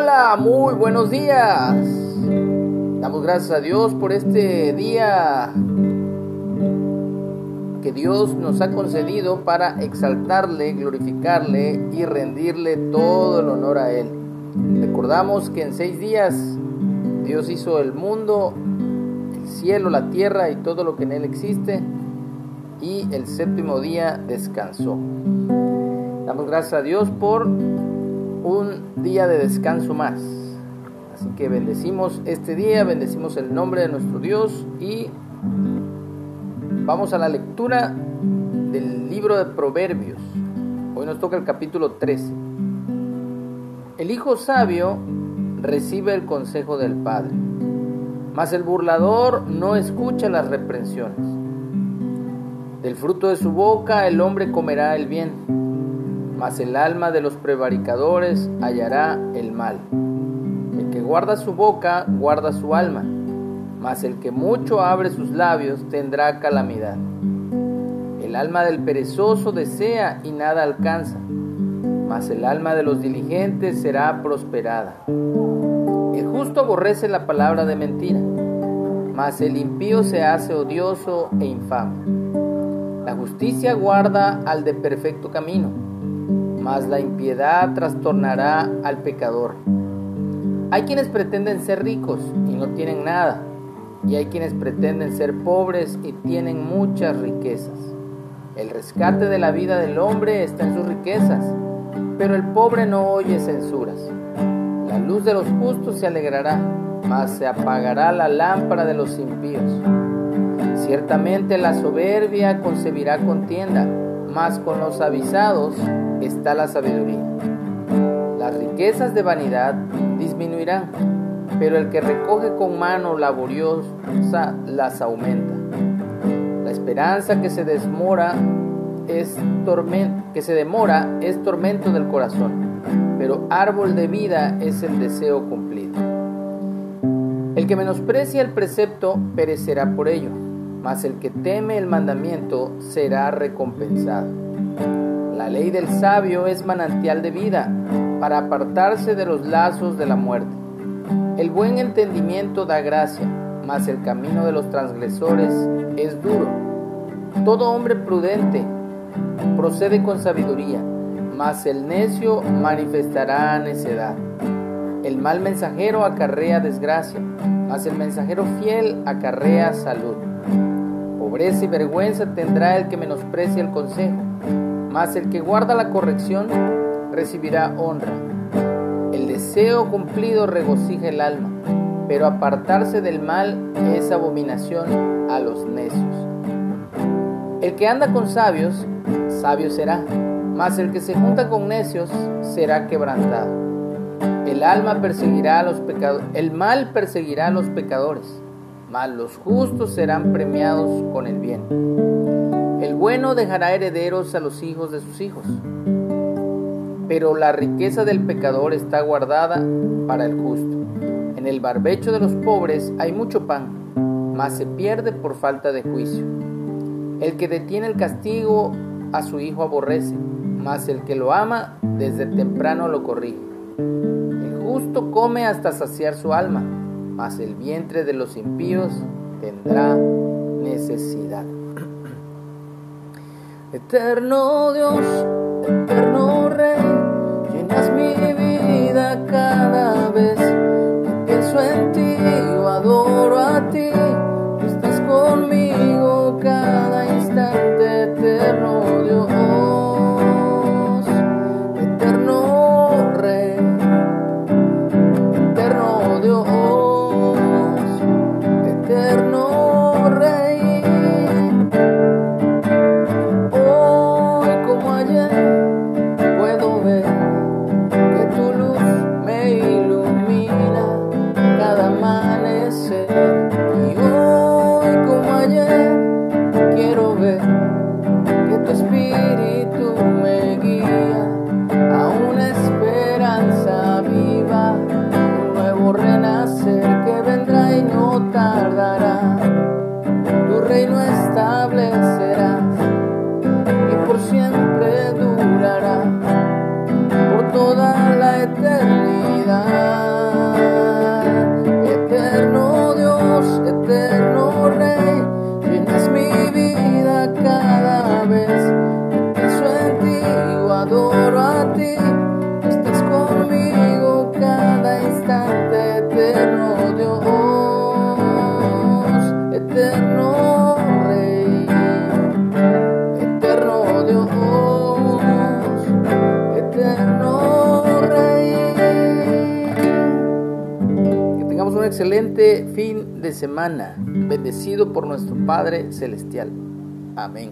Hola, muy buenos días. Damos gracias a Dios por este día que Dios nos ha concedido para exaltarle, glorificarle y rendirle todo el honor a Él. Recordamos que en seis días Dios hizo el mundo, el cielo, la tierra y todo lo que en Él existe y el séptimo día descansó. Damos gracias a Dios por un día de descanso más. Así que bendecimos este día, bendecimos el nombre de nuestro Dios y vamos a la lectura del libro de Proverbios. Hoy nos toca el capítulo 13. El hijo sabio recibe el consejo del padre, mas el burlador no escucha las reprensiones. Del fruto de su boca el hombre comerá el bien, mas el alma de los prevaricadores hallará el mal. El que guarda su boca guarda su alma, mas el que mucho abre sus labios tendrá calamidad. El alma del perezoso desea y nada alcanza, mas el alma de los diligentes será prosperada. El justo aborrece la palabra de mentira, mas el impío se hace odioso e infame. La justicia guarda al de perfecto camino, mas la impiedad trastornará al pecador. Hay quienes pretenden ser ricos y no tienen nada, y hay quienes pretenden ser pobres y tienen muchas riquezas. El rescate de la vida del hombre está en sus riquezas, pero el pobre no oye censuras. La luz de los justos se alegrará, mas se apagará la lámpara de los impíos. Ciertamente la soberbia concebirá contienda, mas con los avisados está la sabiduría. Las riquezas de vanidad disminuirán, pero el que recoge con mano laboriosa las aumenta. La esperanza que se desmora que se demora es tormento del corazón, pero árbol de vida es el deseo cumplido. El que menosprecia el precepto perecerá por ello mas el que teme el mandamiento será recompensado. La ley del sabio es manantial de vida para apartarse de los lazos de la muerte. El buen entendimiento da gracia, mas el camino de los transgresores es duro. Todo hombre prudente procede con sabiduría, mas el necio manifestará necedad. El mal mensajero acarrea desgracia, mas el mensajero fiel acarrea salud. Pobreza y vergüenza tendrá el que menosprecia el consejo, mas el que guarda la corrección recibirá honra. El deseo cumplido regocija el alma, pero apartarse del mal es abominación a los necios. El que anda con sabios, sabio será, mas el que se junta con necios será quebrantado. El alma perseguirá a los pecadores, el mal perseguirá a los pecadores mas los justos serán premiados con el bien. El bueno dejará herederos a los hijos de sus hijos, pero la riqueza del pecador está guardada para el justo. En el barbecho de los pobres hay mucho pan, mas se pierde por falta de juicio. El que detiene el castigo a su hijo aborrece, mas el que lo ama desde temprano lo corrige. El justo come hasta saciar su alma mas el vientre de los impíos tendrá necesidad. Eterno Dios, eterno Rey, llenas mi eternidad. Excelente fin de semana, bendecido por nuestro Padre Celestial. Amén.